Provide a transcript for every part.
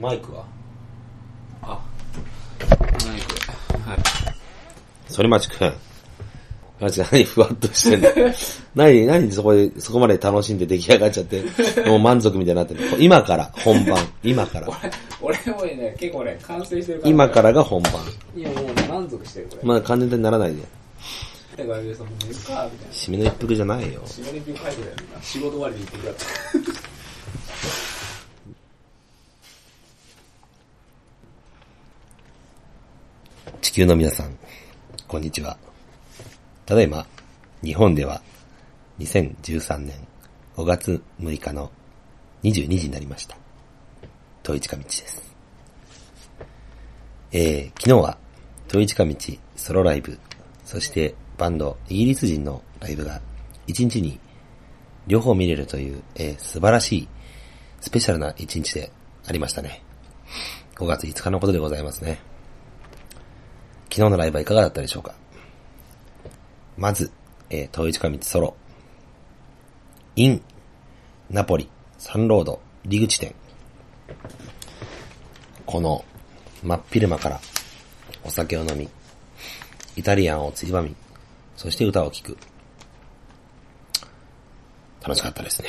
マイクは？あ、マイク。はい。反町くん。あいつ何ふわっとしてんの？何、何そこで、そこまで楽しんで出来上がっちゃって、もう満足みたいになってる。今から、本番。今から。俺、俺もね、結構ね、完成してるから。今からが本番。いや、もうね満足してる、これ。まだ完全にならないで。だから、さ、もう寝るか、みたいな。締めの一服じゃないよ。仕事に書いてたよな。仕事終わりに言ってください。地球の皆さん、こんにちは。ただいま、日本では2013年5月6日の22時になりました。統一か道です。えー、昨日は統一か道ソロライブ、そしてバンドイギリス人のライブが1日に両方見れるという、えー素晴らしいスペシャルな1日でありましたね。5月5日のことでございますね。昨日のライブはいかがだったでしょうか？まず、えー、統一か道ソロ。イン、ナポリ、サンロード、入り口店。この、真っ昼間から、お酒を飲み、イタリアンをつりばみ、そして歌を聴く。楽しかったですね。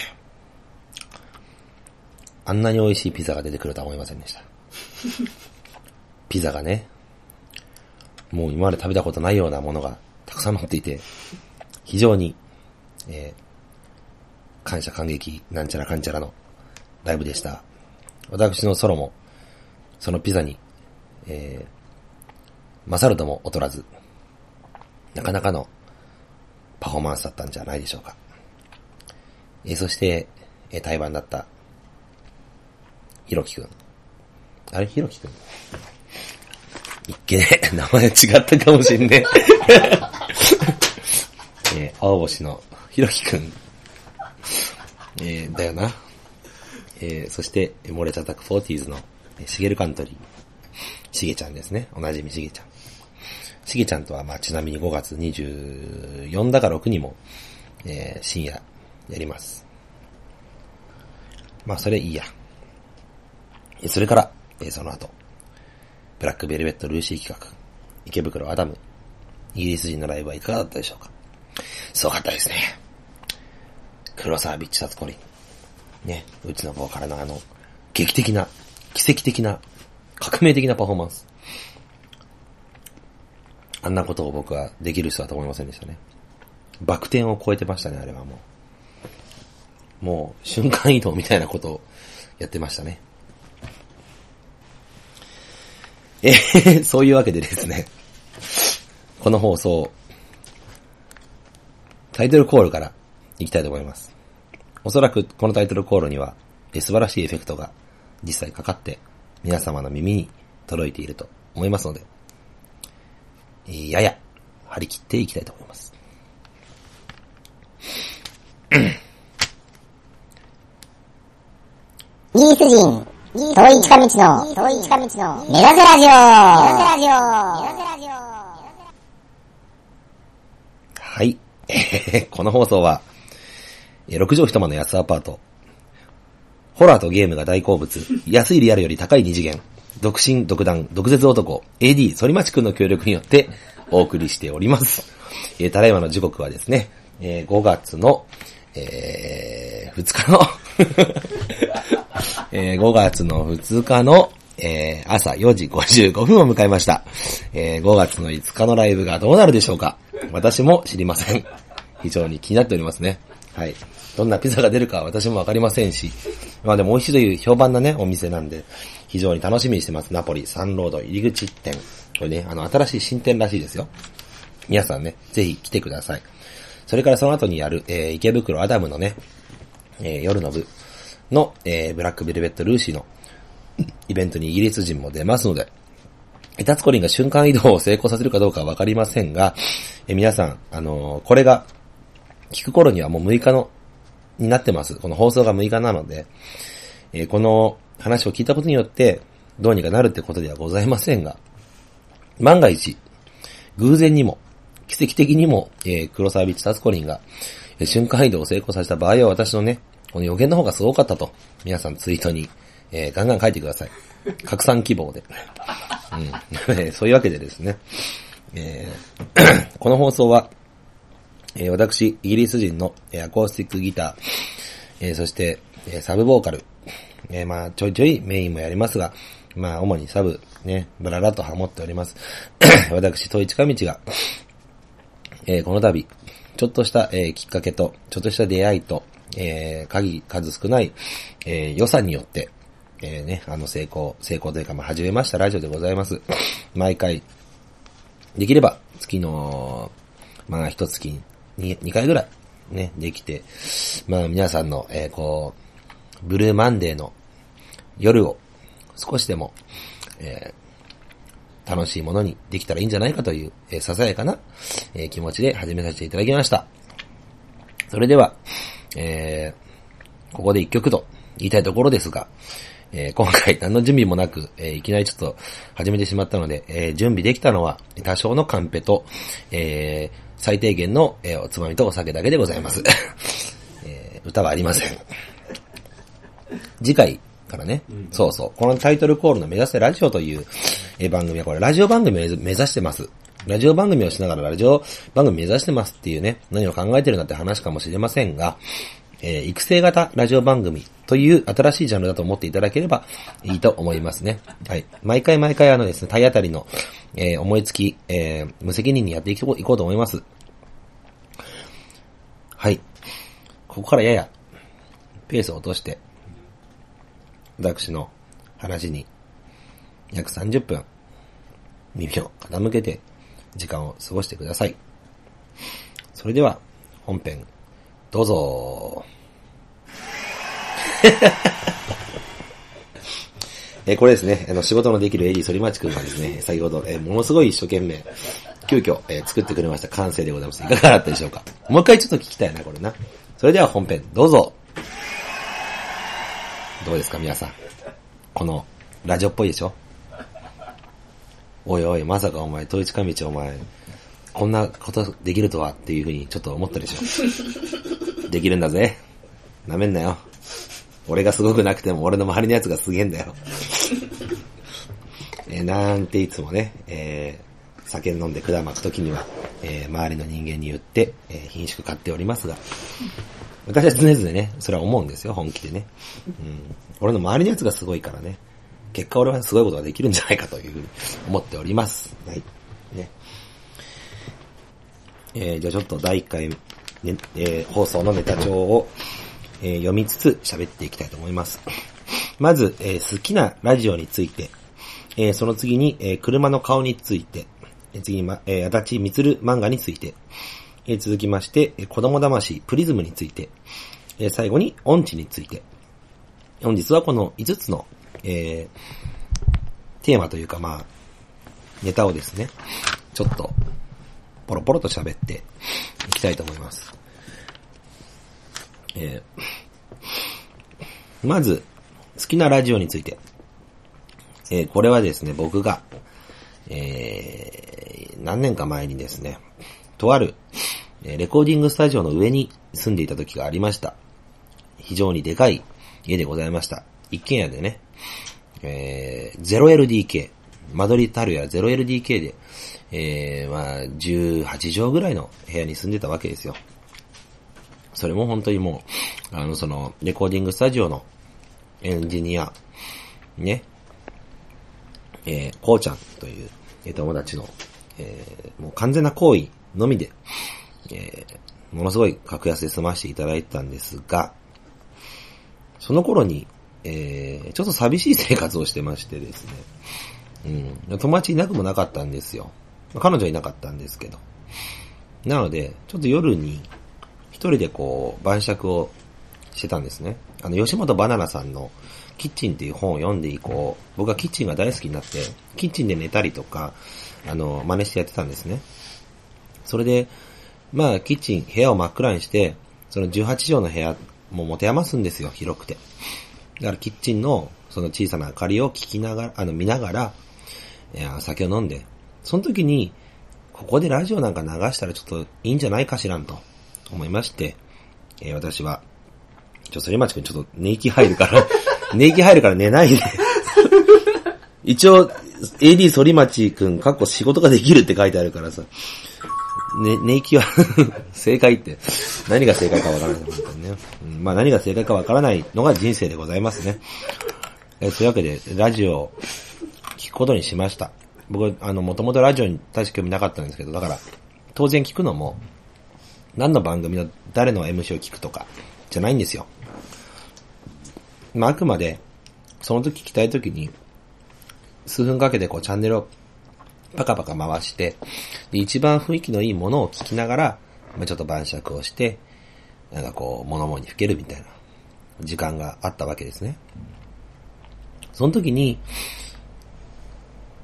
あんなに美味しいピザが出てくるとは思いませんでした。ピザがね、もう今まで食べたことないようなものがたくさん乗っていて、非常に、えー感謝感激、なんちゃらかんちゃらのライブでした。私のソロも、そのピザに、えー、勝るとも劣らず、なかなかのパフォーマンスだったんじゃないでしょうか。えーそして、えー対バンだった、ひろきくん。あれ？ひろきくんいっけ、名前違ったかもしんねえ。えー青星のひろきくん。えーだよな。えーそして、えー漏れ叩くフォーティーズの、えーしげるカントリー。しげちゃんですね。おなじみしげちゃん。しげちゃんとは、まあ、ちなみに5月24だか6にも、えー深夜やります。まあ、それいいや。えーそれから、えーその後、ブラックベルベットルーシー企画、池袋アダム、イギリス人のライブはいかがだったでしょうか？すごかったですね。黒沢ビッチサツコリン。ね、うちのボーカルのあの、劇的な、奇跡的な、革命的なパフォーマンス。あんなことを僕はできる人だと思いませんでしたね。バク転を超えてましたね、あれはもう。もう、瞬間移動みたいなことをやってましたね。えーそういうわけでですね、この放送、タイトルコールからいきたいと思います。おそらくこのタイトルコールには、え素晴らしいエフェクトが実際かかって、皆様の耳に届いていると思いますので、えーやや、張り切っていきたいと思います。イギリス人、遠い近道の、遠い近道の、メラゼラジオメラゼラジオメラゼラジオはい。この放送は、6畳一間の安アパート、ホラーとゲームが大好物、安いリアルより高い二次元、独身、独断、独絶男、AD、反町くんの協力によってお送りしております。えーただいまの時刻はですね、えー5月の、えー2日の、えー5月の2日の、えー朝4時55分を迎えました。えー5月の5日のライブがどうなるでしょうか私も知りません。非常に気になっておりますね。はい。どんなピザが出るか私もわかりませんし、まあでも美味しいという評判なね、お店なんで、非常に楽しみにしてます。ナポリ、サンロード、入り口店。これね、あの、新しい新店らしいですよ。皆さんね、ぜひ来てください。それからその後にやる、えー池袋アダムのね、えー夜の部の、えーブラックベルベットルーシーのイベントにイギリス人も出ますので、えタツコリンが瞬間移動を成功させるかどうかはわかりませんが、え皆さん、あのーこれが、聞く頃にはもう6日の、になってます。この放送が6日なので、えーこの話を聞いたことによって、どうにかなるってことではございませんが、万が一、偶然にも、奇跡的にも、えー黒沢ビッチタツコリンが、瞬間移動を成功させた場合は私のね、この予言の方がすごかったと、皆さんツイートに、えーガンガン書いてください。拡散希望で。うん、そういうわけでですね、えー この放送は、えー私、イギリス人の、えーアコースティックギター、えーそして、えーサブボーカル、えーまあ、ちょいちょいメインもやりますが、まあ、主にサブ、ね、ブララとハモっております。私、統一か道が、えーこの度、ちょっとした、えーきっかけと、ちょっとした出会いと、えー限り数少ない、えー予算によって、えーね、あの成功、成功というか、まあ、始めましたラジオでございます。毎回、できれば、月の、まあ、一月に2回ぐらい、ね、できて、まあ、皆さんの、えーこう、ブルーマンデーの夜を少しでも、えー楽しいものにできたらいいんじゃないかという、えーささやかな、えー気持ちで始めさせていただきました。それでは、えーここで一曲と言いたいところですが、えー今回 何の準備もなく、えーいきなりちょっと始めてしまったので、えー準備できたのは多少のカンペと、えー最低限の、えーおつまみとお酒だけでございます。えー歌はありません。次回からね、そうそう、このタイトルコールの目指せラジオという、えー番組はこれラジオ番組を目指してます。ラジオ番組をしながらラジオ番組目指してますっていうね、何を考えてるんだって話かもしれませんが、えー育成型ラジオ番組という新しいジャンルだと思っていただければいいと思いますね。はい。毎回毎回あのですね、体当たりの、えー思いつき、えー無責任にやっていこういこうと思います。はい。ここからやや、ペースを落として、私の話に約30分耳を傾けて時間を過ごしてください。それでは本編どうぞ。えこれですね、あの、仕事のできるエリー反町くんがですね、先ほど、えものすごい一生懸命、急遽、え作ってくれました完成でございます。いかがだったでしょうか？もう一回ちょっと聞きたいな、これな。それでは本編、どうぞ。どうですか、皆さん。この、ラジオっぽいでしょ？おいおい、まさかお前、統一か道お前、こんなことできるとはっていうふうにちょっと思ったでしょ。できるんだぜ。なめんなよ。俺がすごくなくても俺の周りのやつがすげえんだよ。えーなんていつもね、えー酒飲んで管巻くときには、えー周りの人間に言って、えー品種買っておりますが、私は常々ね、それは思うんですよ、本気でね。うん。俺の周りのやつがすごいからね、結果俺はすごいことができるんじゃないかというふうに思っております。はい。ね。えーじゃあちょっと第1回、ねえー放送のネタ帳を、えー読みつつ喋っていきたいと思います。まず、えー好きなラジオについて、えーその次に、えー車の顔について、えー次に、ま、えー足立みつる漫画について、えー続きまして、えー子供魂プリズムについて、えー最後に音痴について、本日はこの5つの、えーテーマというかまあ、ネタをですね、ちょっと、ポロポロと喋っていきたいと思います。えーまず、好きなラジオについて。えーこれはですね、僕が、えー何年か前にですね、とある、えレコーディングスタジオの上に住んでいた時がありました。非常にでかい家でございました。一軒家でね、えー 0LDK、間取りたるや 0LDK で、えーまあ、18畳ぐらいの部屋に住んでたわけですよ。それも本当にもう、あの、その、レコーディングスタジオのエンジニア、ね、えー、こうちゃんという、えー友達の、えーもう完全な行為のみで、えーものすごい格安で済ましていただいたんですが、その頃に、えーちょっと寂しい生活をしてましてですね、うん、友達いなくもなかったんですよ。彼女はいなかったんですけど。なので、ちょっと夜に、一人でこう、晩酌をしてたんですね。あの、吉本バナナさんの、キッチンっていう本を読んで以降、僕はキッチンが大好きになって、キッチンで寝たりとか、あの、真似してやってたんですね。それで、まあ、キッチン、部屋を真っ暗にして、その18畳の部屋、も持て余すんですよ、広くて。だからキッチンの、その小さな明かりを聞きながら、あの、見ながら、いや、酒を飲んで、その時に、ここでラジオなんか流したらちょっといいんじゃないかしらんと思いまして、えー私は、ちょ、それまちくんちょっと寝息入るから、寝息入るから寝ないで。一応、AD 反町くん、かっこ仕事ができるって書いてあるからさ。ね、寝息は正解って、何が正解かわからない、本当にね。うんまあ何が正解かわからないのが人生でございますね。えそういうわけで、ラジオを聞くことにしました。僕、あの、もともとラジオに大して興味なかったんですけど、だから、当然聞くのも、何の番組の誰の MC を聞くとか、じゃないんですよ。まあ、あくまで、その時聞きたい時に、数分かけてこうチャンネルをパカパカ回して、で一番雰囲気のいいものを聞きながら、まあ、ちょっと晩酌をして、なんかこう、物思いにふけるみたいな時間があったわけですね。その時に、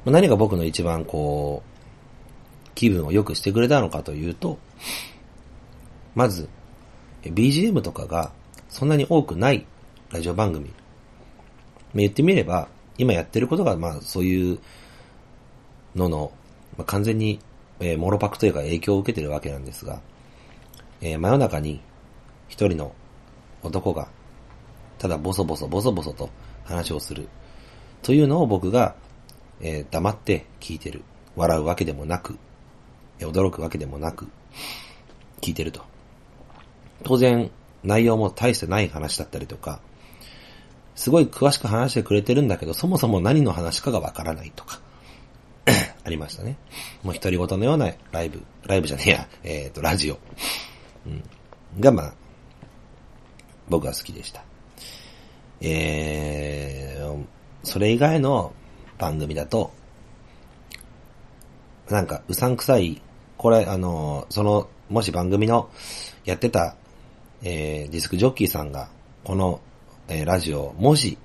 何が僕の一番こう、気分を良くしてくれたのかというと、まず、BGM とかがそんなに多くないラジオ番組。ま言ってみれば、今やってることが、まあそういうのの、まあ、完全に、えー、モロパクというか影響を受けてるわけなんですが、えー真夜中に一人の男が、ただボソボソボソボソと話をする。というのを僕が、えー黙って聞いてる。笑うわけでもなく、え驚くわけでもなく、聞いてると。当然、内容も大してない話だったりとか、すごい詳しく話してくれてるんだけど、そもそも何の話かがわからないとか、ありましたね。もう独り言のようなライブ、ライブじゃねえや、えっ、と、ラジオ、うん、が、まあ、僕は好きでした。えー、それ以外の番組だと、なんか、うさんくさい、これ、あの、その、もし番組のやってた、えー、ディスクジョッキーさんが、この、えーラジオ、もし、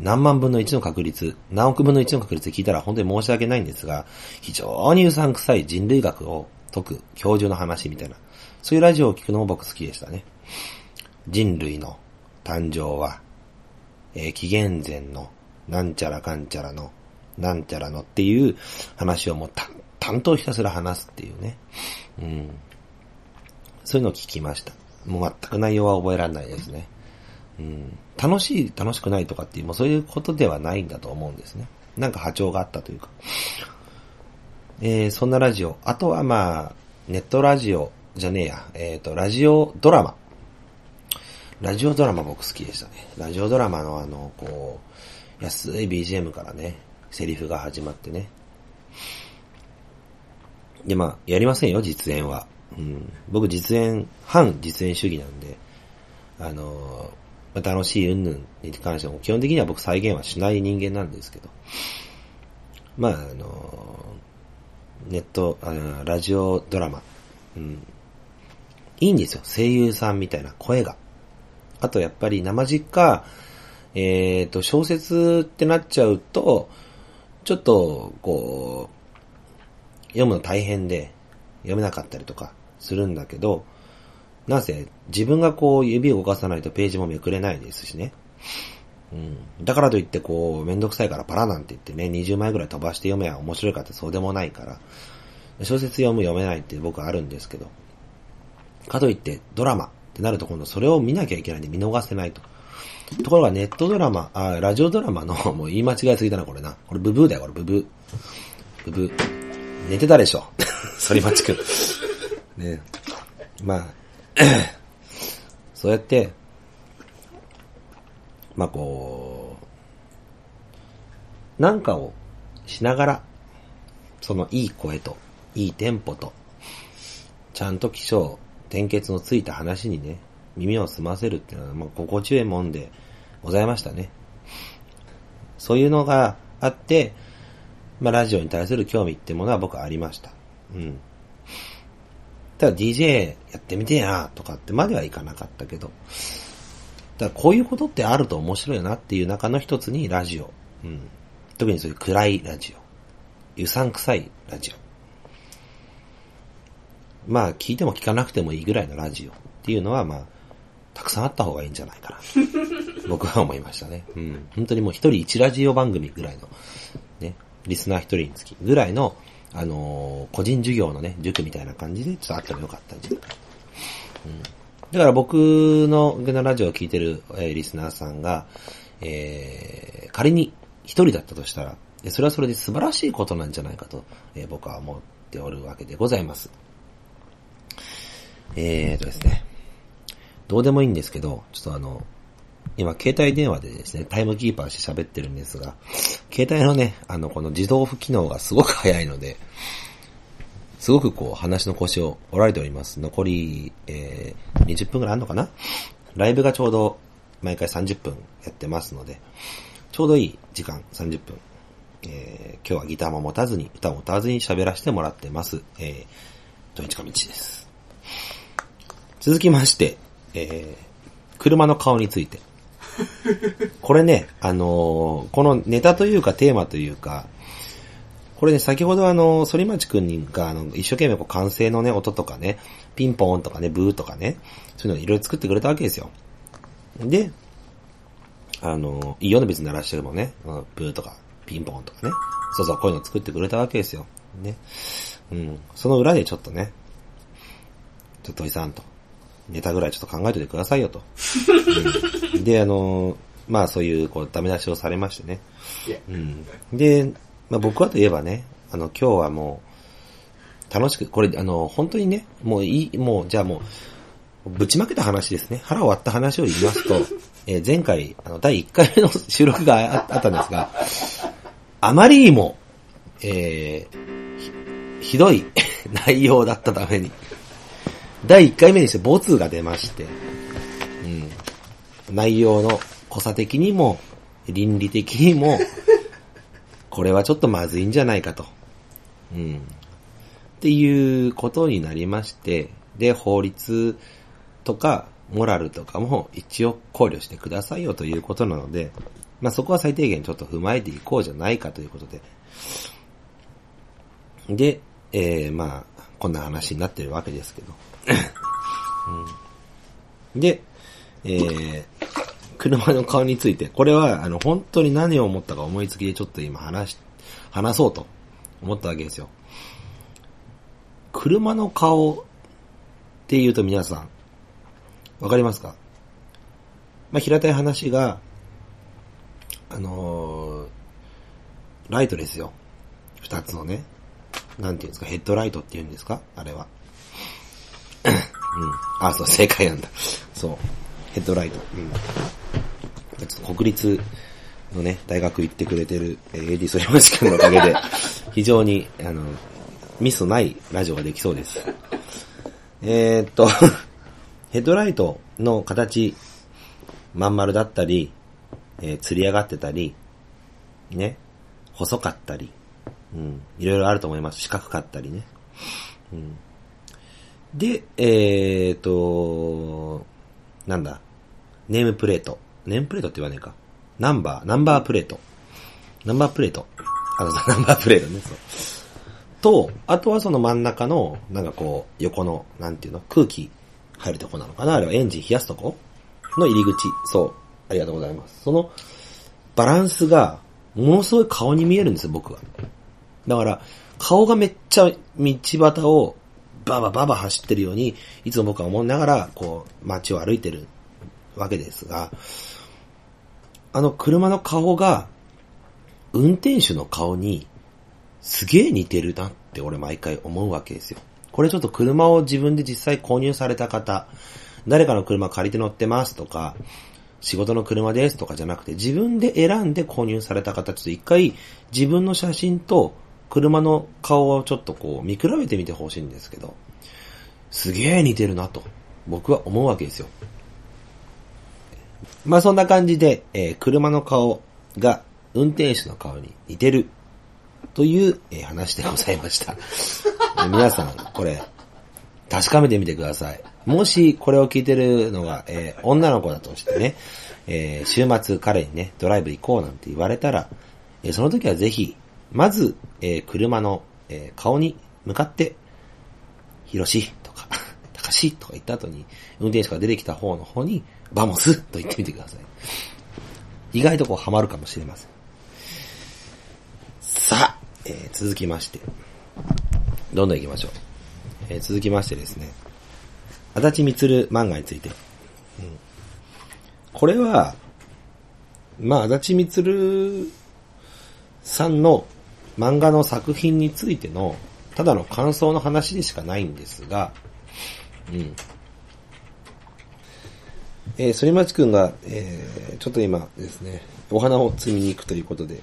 何万分の1の確率、何億分の1の確率で聞いたら本当に申し訳ないんですが、非常にうさんくさい人類学を解く教授の話みたいな、そういうラジオを聞くのも僕好きでしたね。人類の誕生は、えー紀元前のなんちゃらかんちゃらの、なんちゃらのっていう話をもう淡々とひたすら話すっていうね。うん。そういうのを聞きました。もう全く内容は覚えられないですね。うん。楽しい、楽しくないとかっていう、もうそういうことではないんだと思うんですね。なんか波長があったというか。えー、そんなラジオ。あとはまあ、ネットラジオじゃねえや。えっ、と、ラジオドラマ。ラジオドラマ僕好きでしたね。ラジオドラマのあの、こう、安い BGM からね、セリフが始まってね。で、まあ、やりませんよ、実演は。うん。僕実演、反実演主義なんで、あの、まあ楽しい云々に関しても、基本的には僕再現はしない人間なんですけど、まあ、あの、ネット、あラジオドラマ、うん。いいんですよ、声優さんみたいな声が。あとやっぱり生実家、えっ、と、小説ってなっちゃうと、ちょっと、こう、読むの大変で、読めなかったりとかするんだけど、なぜ、自分がこう指を動かさないとページもめくれないですしね。うん。だからといってこう、めんどくさいからパラなんて言ってね、20枚ぐらい飛ばして読めば面白いかってそうでもないから、小説読む読めないって僕はあるんですけど、かといってドラマってなると今度それを見なきゃいけないんで見逃せないと。ところがネットドラマ、あ、ラジオドラマの、もう言い間違いすぎだな、これな。これブブーだよ、これブブー。ブブー。寝てたでしょ。反町くん。ねまあ、そうやって、まあこう、なんかをしながら、そのいい声と、いいテンポと、ちゃんと気象、転結のついた話にね、耳を澄ませるっていうのは、まあ、心地よいもんでございましたね。そういうのがあって、まあ、ラジオに対する興味ってものは僕はありました。うん。ただ DJ やってみてえなとかってまではいかなかったけど、だからこういうことってあると面白いなっていう中の一つにラジオ。うん。特にそういう暗いラジオ。うさんくさいラジオ。まあ聞いても聞かなくてもいいぐらいのラジオっていうのはまあ、たくさんあった方がいいんじゃないかな。僕は思いましたね。うん。本当にもう一人一ラジオ番組ぐらいの、ね、リスナー一人につきぐらいの、あのー個人授業のね、塾みたいな感じでちょっとあってもよかったんじゃない？か。うん。だから僕のゲナラジオを聞いてる、えーリスナーさんが、えー、仮に一人だったとしたら、それはそれで素晴らしいことなんじゃないかと、えー僕は思っておるわけでございます。えーとですね、どうでもいいんですけど、ちょっとあの、今、携帯電話でですね、タイムキーパーして喋ってるんですが、携帯のね、あの、この自動付機能がすごく早いので、すごくこう、話の腰を折られております。残り、えー、20分くらいあるのかな？ライブがちょうど、毎回30分やってますので、ちょうどいい時間、30分。えー、今日はギターも持たずに、歌も歌わずに喋らせてもらってます。えー、どいちかみちです。続きまして、えー、車の顔について。これね、あのーこのネタというかテーマというか、これね、先ほどあの、反町くんが、あの、一生懸命こう、完成のね、音とかね、ピンポーンとかね、ブーとかね、そういうのいろいろ作ってくれたわけですよ。で、あの、いいような別に鳴らしてるもんね、ブーとか、ピンポーンとかね、そうそう、こういうの作ってくれたわけですよ。ね。うん。その裏でちょっとね、ちょっと、土井さんと、ネタぐらいちょっと考えておいてくださいよと。う んで、あの、まあそういう、こう、ダメ出しをされましてね。うん。で、まあ僕はといえばね、あの、今日はもう、楽しく、これ、あの、本当にね、もういい、もう、じゃあもう、ぶちまけた話ですね。腹を割った話を言いますと、えー前回、あの、第1回目の収録がああったんですが、あまりにも、えーひひどい内容だったために、第1回目にしてボツが出まして、うん。内容の濃さ的にも、倫理的にも、これはちょっとまずいんじゃないかと。うん。っていうことになりまして、で、法律とか、モラルとかも一応考慮してくださいよということなので、まあそこは最低限ちょっと踏まえていこうじゃないかということで。で、えー、まあ、こんな話になってるわけですけど。うん、で、えー、車の顔について、これは、あの、本当に何を思ったか思いつきでちょっと今話し、話そうと思ったわけですよ。車の顔って言うと皆さん、わかりますか？まあ、平たい話が、あのーライトですよ。二つのね。なんていうんですか、ヘッドライトって言うんですか？あれは。うん。あ、そう、正解なんだ。そう。ヘッドライト。うん。ちょっと国立のね、大学行ってくれてる、えー AD ソリマチ君のおかげで、非常に、あの、ミスないラジオができそうです。えーっと、ヘッドライトの形、まん丸だったり、えー、吊り上がってたり、ね、細かったり、うん、いろいろあると思います。四角かったりね。うん、で、えーと、なんだ、ネームプレート。ネームプレートって言わねえか。ナンバー、ナンバープレート。ナンバープレート。あの、ナンバープレートね、そう。と、あとはその真ん中の、なんかこう、横の、なんていうの、空気入るとこなのかな？あれはエンジン冷やすとこ？の入り口。そう。ありがとうございます。その、バランスが、ものすごい顔に見えるんですよ、僕は。だから、顔がめっちゃ道端をババババ走ってるように、いつも僕は思いながら、こう、街を歩いてるわけですが、あの車の顔が、運転手の顔に、すげえ似てるなって俺毎回思うわけですよ。これちょっと車を自分で実際購入された方、誰かの車借りて乗ってますとか、仕事の車ですとかじゃなくて、自分で選んで購入された方、ちょっと一回自分の写真と車の顔をちょっとこう見比べてみてほしいんですけど、すげえ似てるなと僕は思うわけですよ。まあそんな感じで、えー車の顔が運転手の顔に似てるという、えー話でございました。皆さん、これ、確かめてみてください。もしこれを聞いてるのが、えー女の子だとしてね、えー週末彼にね、ドライブ行こうなんて言われたら、えーその時はぜひ、まず、えー車の、えー顔に向かって、ひろしとか、たかしとか言った後に、運転手が出てきた方の方に、バモスと言ってみてください。意外とこうハマるかもしれません。さあ、えー続きまして、どんどん行きましょう。えー続きましてですね、足立みつる漫画について。うんこれは、まあ、足立みつるさんの漫画の作品についての、ただの感想の話でしかないんですが、うん。えー、反町くんが、えー、ちょっと今ですね、お花を摘みに行くということで、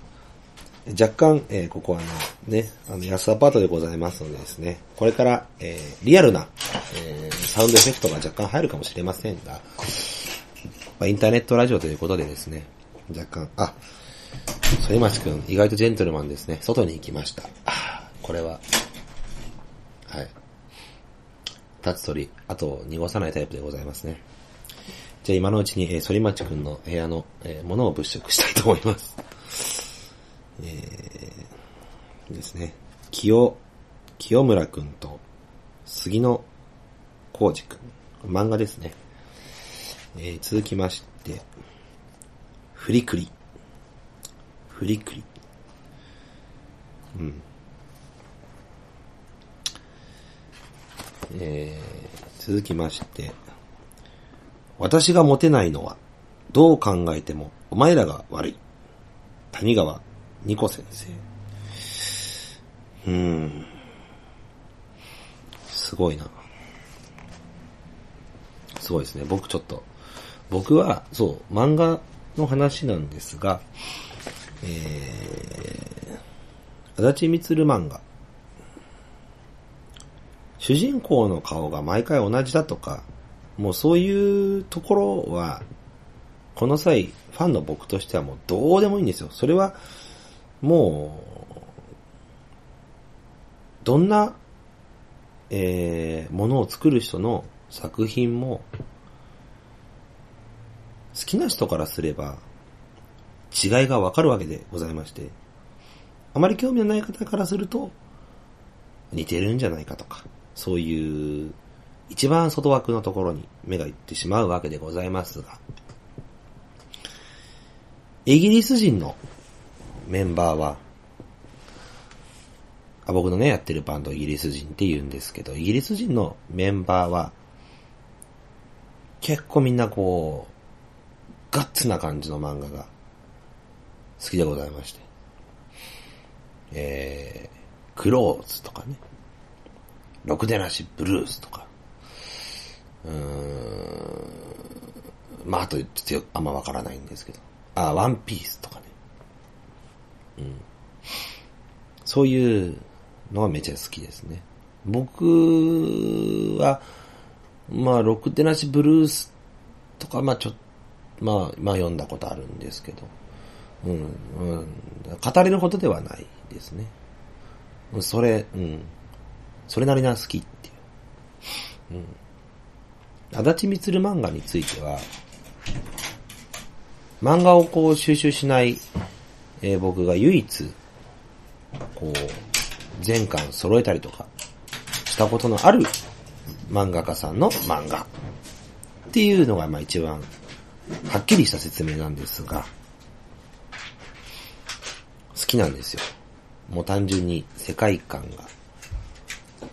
若干、えー、ここはね、ね、あの、安アパートでございますのでですね、これから、えー、リアルな、えー、サウンドエフェクトが若干入るかもしれませんが、まあ、インターネットラジオということでですね、若干、あ、反町くん、意外とジェントルマンですね。外に行きました。これは、はい。立つ鳥、あと、濁さないタイプでございますね。じゃあ今のうちに、えー、反町くんの部屋の、えー、ものを物色したいと思います。えー、ですね。清、清村くんと、杉野浩二くん。漫画ですね。えー、続きまして、フリクリ。フリクリ。うん。えー、続きまして、私がモテないのは、どう考えてもお前らが悪い。谷川ニコ先生。うーん。すごいな。すごいですね。僕ちょっと、僕は、そう、漫画の話なんですが、えー、足立みつる漫画。主人公の顔が毎回同じだとか、もうそういうところは、この際、ファンの僕としてはもうどうでもいいんですよ。それは、もう、どんな、えー、ものを作る人の作品も、好きな人からすれば、違いがわかるわけでございまして、あまり興味のない方からすると、似てるんじゃないかとか、そういう、一番外枠のところに目がいってしまうわけでございますが、イギリス人のメンバーは、あ僕のね、やってるバンドイギリス人って言うんですけど、イギリス人のメンバーは、結構みんなこう、ガッツな感じの漫画が好きでございまして。えー、クローズとかね。ろくでなしブルースとか。うーん。まあ、あと、ちょっとあんまわからないんですけど。あ、ワンピースとかね。うん。そういうのはめちゃ好きですね。僕は、まあ、ろくでなしブルースとか、まあちょっと、まあ、まあ読んだことあるんですけど、うん、うん、語れるほどではないですね。それ、うん、それなりな好きっていう。うん。足立みつる漫画については、漫画をこう収集しない、えー僕が唯一、こう、全巻揃えたりとか、したことのある漫画家さんの漫画。っていうのが、まあ一番、はっきりした説明なんですが、きなんですよ。もう単純に世界観が。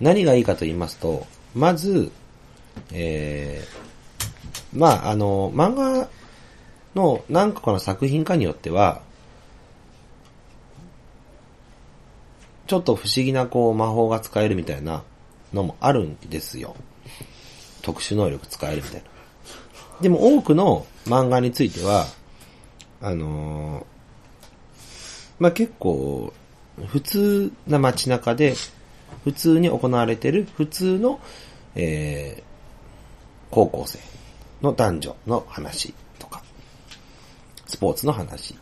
何がいいかと言いますと、まず、えー、まあ、あの、漫画の何個かの作品化によっては、ちょっと不思議なこう魔法が使えるみたいなのもあるんですよ。特殊能力使えるみたいな。でも多くの漫画については、あのーまあ、結構、普通な街中で、普通に行われてる普通の、えー、高校生の男女の話とか、スポーツの話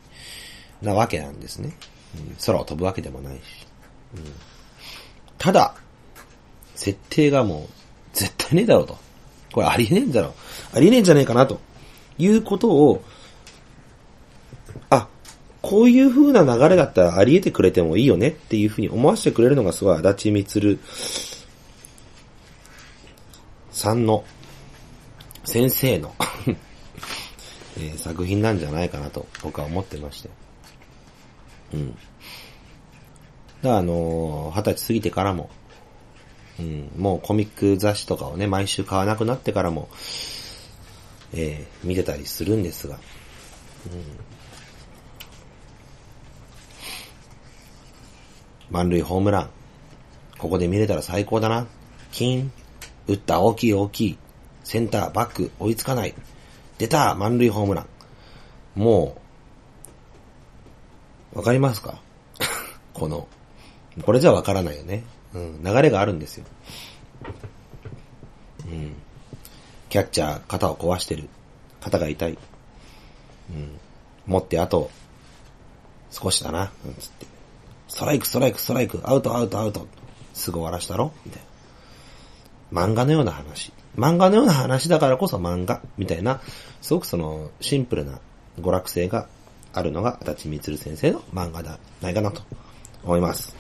なわけなんですね。うん空を飛ぶわけでもないし。うんただ、設定がもう、絶対ねえだろうと。これありえねえんだろう。ありえねえんじゃねえかなと。いうことを、あ、こういう風な流れだったらありえてくれてもいいよねっていう風に思わせてくれるのがすごい足立みつるさんの先生の え作品なんじゃないかなと僕は思ってまして。うん。だからあのー二十歳過ぎてからも、うん、もうコミック雑誌とかをね、毎週買わなくなってからも、えー見てたりするんですが、うん、満塁ホームラン。ここで見れたら最高だな。金。打った大きい大きい。センター、バック、追いつかない。出た満塁ホームラン。もう、わかりますか？この、これじゃわからないよね。うん、流れがあるんですよ。うん。キャッチャー、肩を壊してる。肩が痛い。うん。持ってあと、少しだな。うん、つって。ストライク、ストライク、ストライク、アウト、アウト、アウト。すぐ終わらしたろ？みたいな。漫画のような話。漫画のような話だからこそ漫画。みたいな、すごくその、シンプルな娯楽性があるのが、足立光先生の漫画だ、ないかなと思います。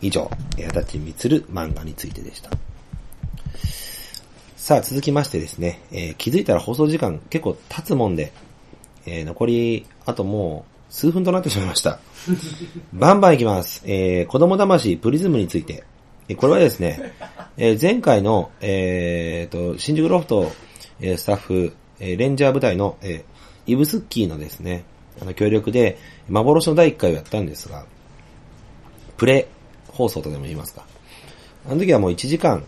以上、えー足立光漫画についてでした。さあ、続きましてですね、えー気づいたら放送時間結構経つもんで、えー残り、あともう、数分となってしまいました。バンバンいきます。えー子供魂プリズムについて。えこれはですね、えー前回の、えーと、新宿ロフト、えースタッフ、えーレンジャー部隊の、えーイブスッキーのですね、あの、協力で、幻の第1回をやったんですが、プレ放送とでも言いますか。あの時はもう1時間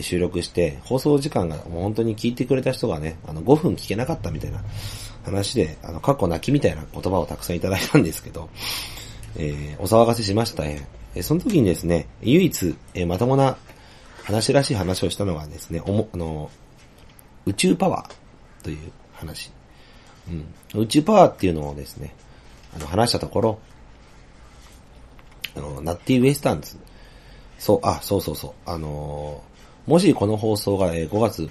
収録して、放送時間がもう本当に聞いてくれた人がね、あの5分聞けなかったみたいな話で、あの、過去泣きみたいな言葉をたくさんいただいたんですけど、えーお騒がせしましたね。えその時にですね、唯一、えーまともな話らしい話をしたのがですね、おも、あの、宇宙パワーという話。うん。宇宙パワーっていうのをですね、あの、話したところ、あの、ナッティウエスタンズ。そう、あ、そうそうそう。あのーもしこの放送が、えー5月、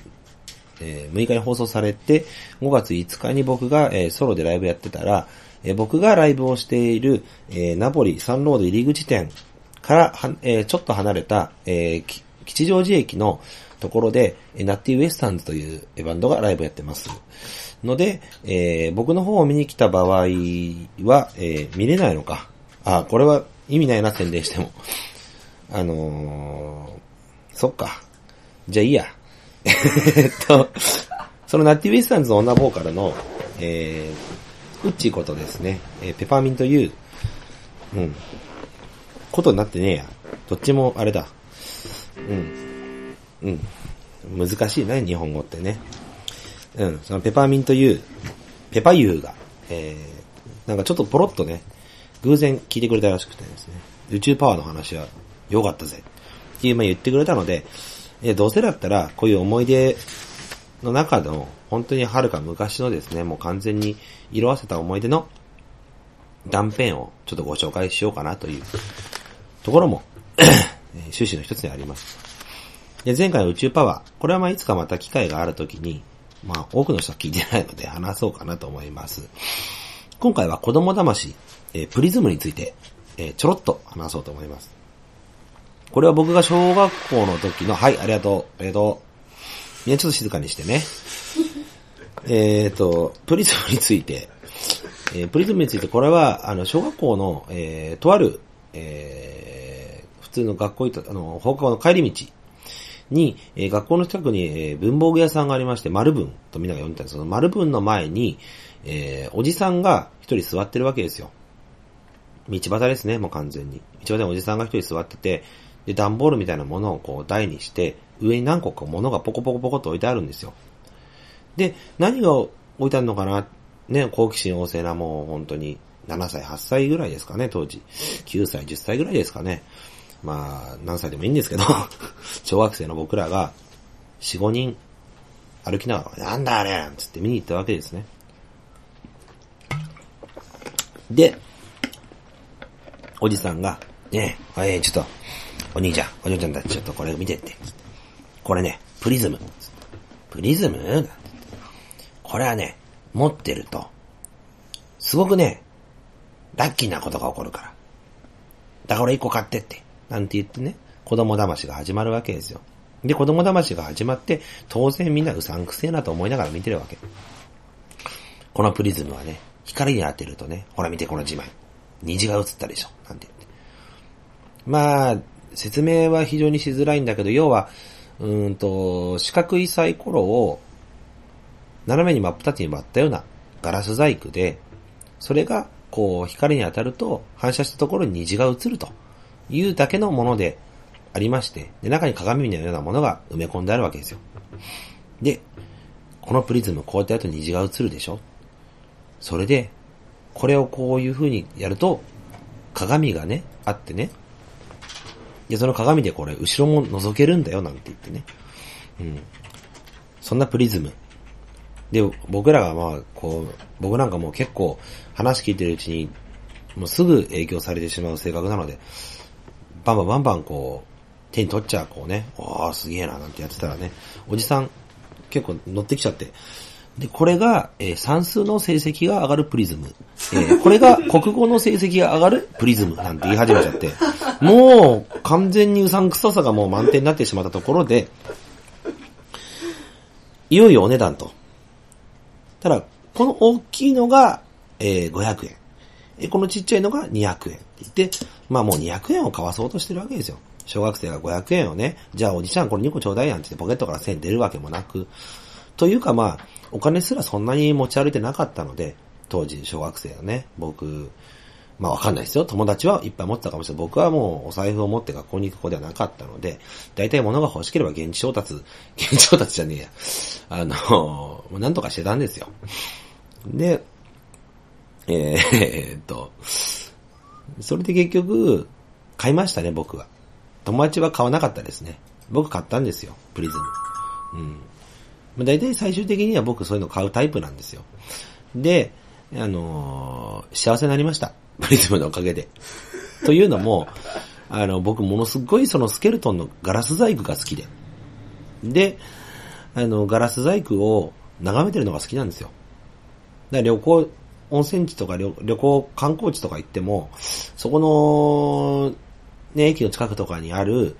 えー6日に放送されて、5月5日に僕が、えーソロでライブやってたら、えー僕がライブをしている、えーナポリサンロード入り口店からは、えーちょっと離れた、えー吉祥寺駅のところで、えナッティウエスタンズというバンドがライブやってます。ので、えー僕の方を見に来た場合は、えー見れないのか。あ、これは意味ないな、宣伝しても。あのー、そっか。じゃあいいや。えっと、そのナッティウエスタンズの女ボーカルの、えー、ウッチーことですね、えーペパーミント U、ううん、ことになってねえや。どっちもあれだ。うん。うん。難しいね、日本語ってね。うん、そのペパーミント U、ペパ U が、えー、なんかちょっとポロッとね、偶然聞いてくれたらしくてですね、宇宙パワーの話は良かったぜ。っていう、まあ言ってくれたので、えどうせだったら、こういう思い出の中の、本当に遥か昔のですね、もう完全に色あせた思い出の断片をちょっとご紹介しようかなというところも、趣旨の一つにあります。で、前回の宇宙パワー、これはまあいつかまた機会があるときに、まあ多くの人は聞いてないので話そうかなと思います。今回は子供魂、えプリズムについて、えちょろっと話そうと思います。これは僕が小学校の時の、はい、ありがとう、ありがとう。みんなちょっと静かにしてね。えっと、プリズムについて、えープリズムについて、これは、あの、小学校の、えーとある、えー普通の学校行った、あの、放課後の帰り道に、えー学校の近くに、えー文房具屋さんがありまして、丸文とみんなが読んでたんですその丸文の前に、えーおじさんが一人座ってるわけですよ。道端ですね、もう完全に。道端におじさんが一人座ってて、で、段ボールみたいなものをこう台にして、上に何個か物がポコポコポコと置いてあるんですよ。で、何が置いてあるのかな？ね、好奇心旺盛なもう本当に7歳、8歳ぐらいですかね、当時。9歳、10歳ぐらいですかね。まあ、何歳でもいいんですけど、小学生の僕らが、4、5人歩きながら、なんだあれつって見に行ったわけですね。で、おじさんが、ねえ、おい、ちょっと、お兄ちゃん、お嬢ちゃんたちちょっとこれ見てって。これね、プリズム。プリズム？これはね、持ってると、すごくね、ラッキーなことが起こるから。だから一個買ってって。なんて言ってね、子供騙しが始まるわけですよ。で、子供騙しが始まって、当然みんなうさんくせえなと思いながら見てるわけ。このプリズムはね、光に当てるとね、ほら見てこの自前。虹が映ったでしょ。なんて言って。まあ、説明は非常にしづらいんだけど、要は、うんと、四角いサイコロを、斜めに真っ二つに割ったようなガラス細工で、それが、こう、光に当たると、反射したところに虹が映るというだけのものでありまして、で、中に鏡のようなものが埋め込んであるわけですよ。で、このプリズムこうやってやると虹が映るでしょそれで、これをこういう風にやると、鏡がね、あってね、で、その鏡でこれ、後ろも覗けるんだよ、なんて言ってね。うん。そんなプリズム。で、僕らがまあ、こう、僕なんかもう結構話聞いてるうちに、もうすぐ影響されてしまう性格なので、バンバンバンバンこう、手に取っちゃう、こうね、わあすげえな、なんてやってたらね、おじさん結構乗ってきちゃって、で、これが、えー算数の成績が上がるプリズム。えーこれが国語の成績が上がるプリズムなんて言い始めちゃって、もう完全にうさんくささがもう満点になってしまったところで、いよいよお値段と。ただ、この大きいのが、えー500円。えーこのちっちゃいのが200円って言って、まあもう200円を買わそうとしてるわけですよ。小学生が500円をね、じゃあおじちゃんこれ2個ちょうだいやんって言ってポケットから1000円出るわけもなく、というかまあ、お金すらそんなに持ち歩いてなかったので、当時小学生のね、僕、まあわかんないですよ。友達はいっぱい持ってたかもしれない。僕はもうお財布を持って学校に行く子ではなかったので、大体物が欲しければ現地調達、現地調達じゃねえや。あの、なんとかしてたんですよ。で、えー、っと、それで結局、買いましたね、僕は。友達は買わなかったですね。僕買ったんですよ、プリズム。うん。まあ大体最終的には僕そういうの買うタイプなんですよ。で、あのー幸せになりました。プリズムのおかげで。というのも、あの、僕ものすごいそのスケルトンのガラス細工が好きで。で、あの、ガラス細工を眺めてるのが好きなんですよ。だから旅行、温泉地とか旅旅行、観光地とか行っても、そこの、ね、駅の近くとかにある、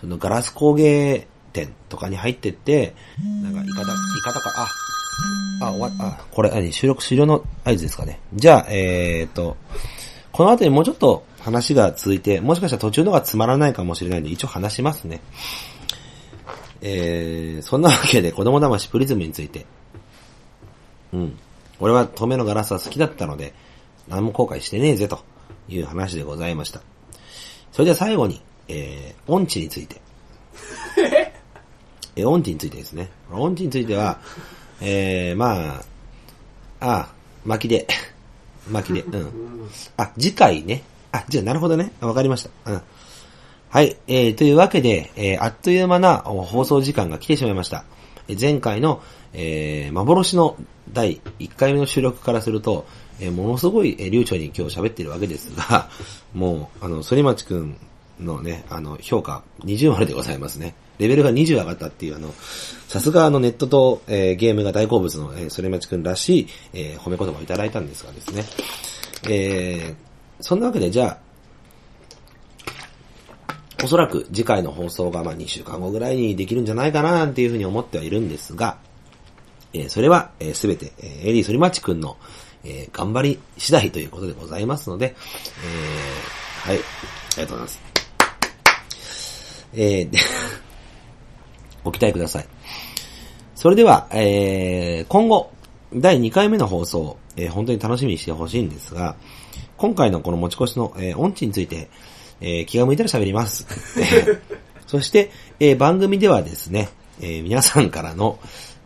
そのガラス工芸店とかに入ってって、なんか、イカだ、イカとか、あ、あ、終わあ、これ、何、収録終了の合図ですかね。じゃあ、えーっと、この後にもうちょっと話が続いて、もしかしたら途中のがつまらないかもしれないんで、一応話しますね。えー、そんなわけで、子供魂プリズムについて。うん。俺は透明のガラスは好きだったので、何も後悔してねえぜ、という話でございました。それでは最後に、えー、音痴について。えー、音痴についてですね。音痴については、えー、まあ、ああ、巻きで。巻きで。うん。あ、次回ね。あ、じゃあなるほどね。わかりました。うん。はい。えー、というわけで、えー、あっという間な放送時間が来てしまいました。前回の、えー、幻の第1回目の収録からすると、えー、ものすごい、え、流暢に今日喋ってるわけですが、もう、あの、反町くんのね、あの、評価20丸でございますね。レベルが20上がったっていう、あの、さすがあのネットと、えーゲームが大好物の、えー、反町くんらしい、えー褒め言葉をいただいたんですがですね。えー、そんなわけで、じゃあ、おそらく次回の放送がまあ2週間後ぐらいにできるんじゃないかななんていうふうに思ってはいるんですが、えーそれはすべ、全て、えーエリー・ソリマチ君の、えー頑張り次第ということでございますので、えーはい、ありがとうございます。えーご期待ください。それでは、えー今後、第2回目の放送、えー本当に楽しみにしてほしいんですが、今回のこの持ち越しの、えー音痴について、えー気が向いたら喋ります。え ーそして、えー番組ではですね、えー皆さんからの、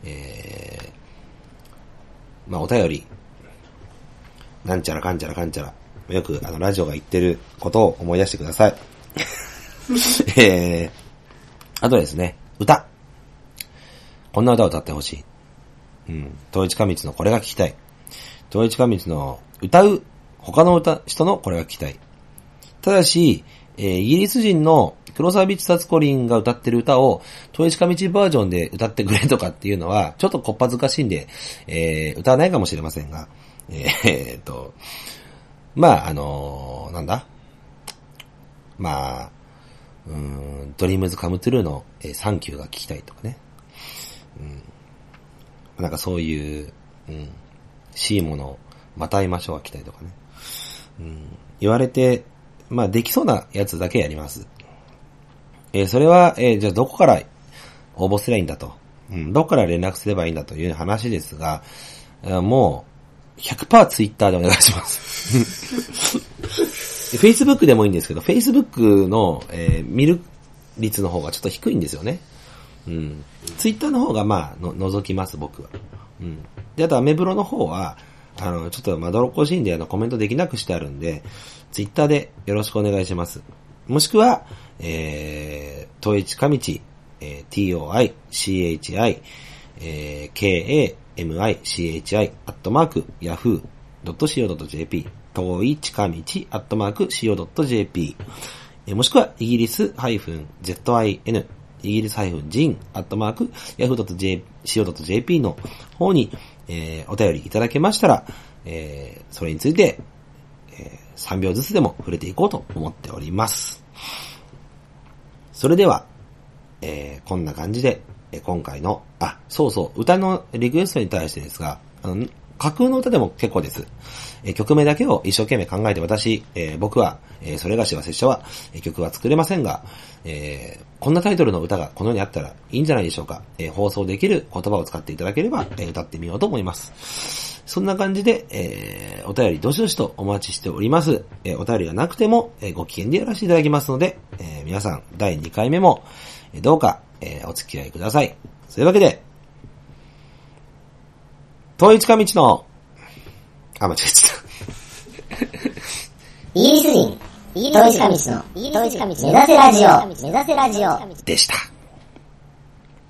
えーまあ、お便り、なんちゃらかんちゃらかんちゃら、よくあのラジオが言ってることを思い出してください。えー、あとですね、歌。こんな歌を歌ってほしい。うん。統一神道のこれが聞きたい。統一神道の歌う他の歌、人のこれが聞きたい。ただし、えーイギリス人の黒沢ビッチサツコリンが歌ってる歌を、統一神道バージョンで歌ってくれとかっていうのは、ちょっとこっぱずかしいんで、えー歌わないかもしれませんが、えーえっと、まあ、あのーなんだ？まあ、うん、ドリームズカムトゥルーの、えーサンキューが聞きたいとかね。うん。なんかそういう、うん、しいものをまた会いましょうが来たりとかね。うん、言われて、まあできそうなやつだけやります。えーそれは、えーじゃあどこから応募すればいいんだと。うん、どこから連絡すればいいんだという話ですが、もう、100%ツイッターでお願いします。Facebook でもいいんですけど、Facebook の、えー見る率の方がちょっと低いんですよね。うん。Twitter の方がまあの、覗きます、僕は。うん。で、あとアメブロの方は、あの、ちょっとまどろっこしいんで、あの、コメントできなくしてあるんで、Twitter でよろしくお願いします。もしくは、えー、統一上地、えー、toi, chi, えー、k-a-m-i-c-h-i, アットマーク、yahoo.co.jp、統一上地、アットマーク、co.jp、えーもしくは、イギリス -zin、イギリス -jin、アットマーク、yahoo.co.jp の方に、えーお便りいただけましたら、えーそれについて、えー3秒ずつでも触れていこうと思っております。それでは、えーこんな感じで、え今回の、あ、そうそう、歌のリクエストに対してですが、あの、架空の歌でも結構です。え曲名だけを一生懸命考えて私、えー僕は、えーそれがしは拙者は、え曲は作れませんが、えーこんなタイトルの歌がこの世にあったらいいんじゃないでしょうか。え放送できる言葉を使っていただければ、え歌ってみようと思います。そんな感じで、えお便りどしどしとお待ちしております。えお便りがなくても、えご機嫌でやらせていただきますので、え皆さん、第2回目も、えどうか、えお付き合いください。そういうわけで、統一か道の、あ、間違えちゃった。イギリス人、統一神道の、統一神道目指せラジオ、目指せラジオ。でした。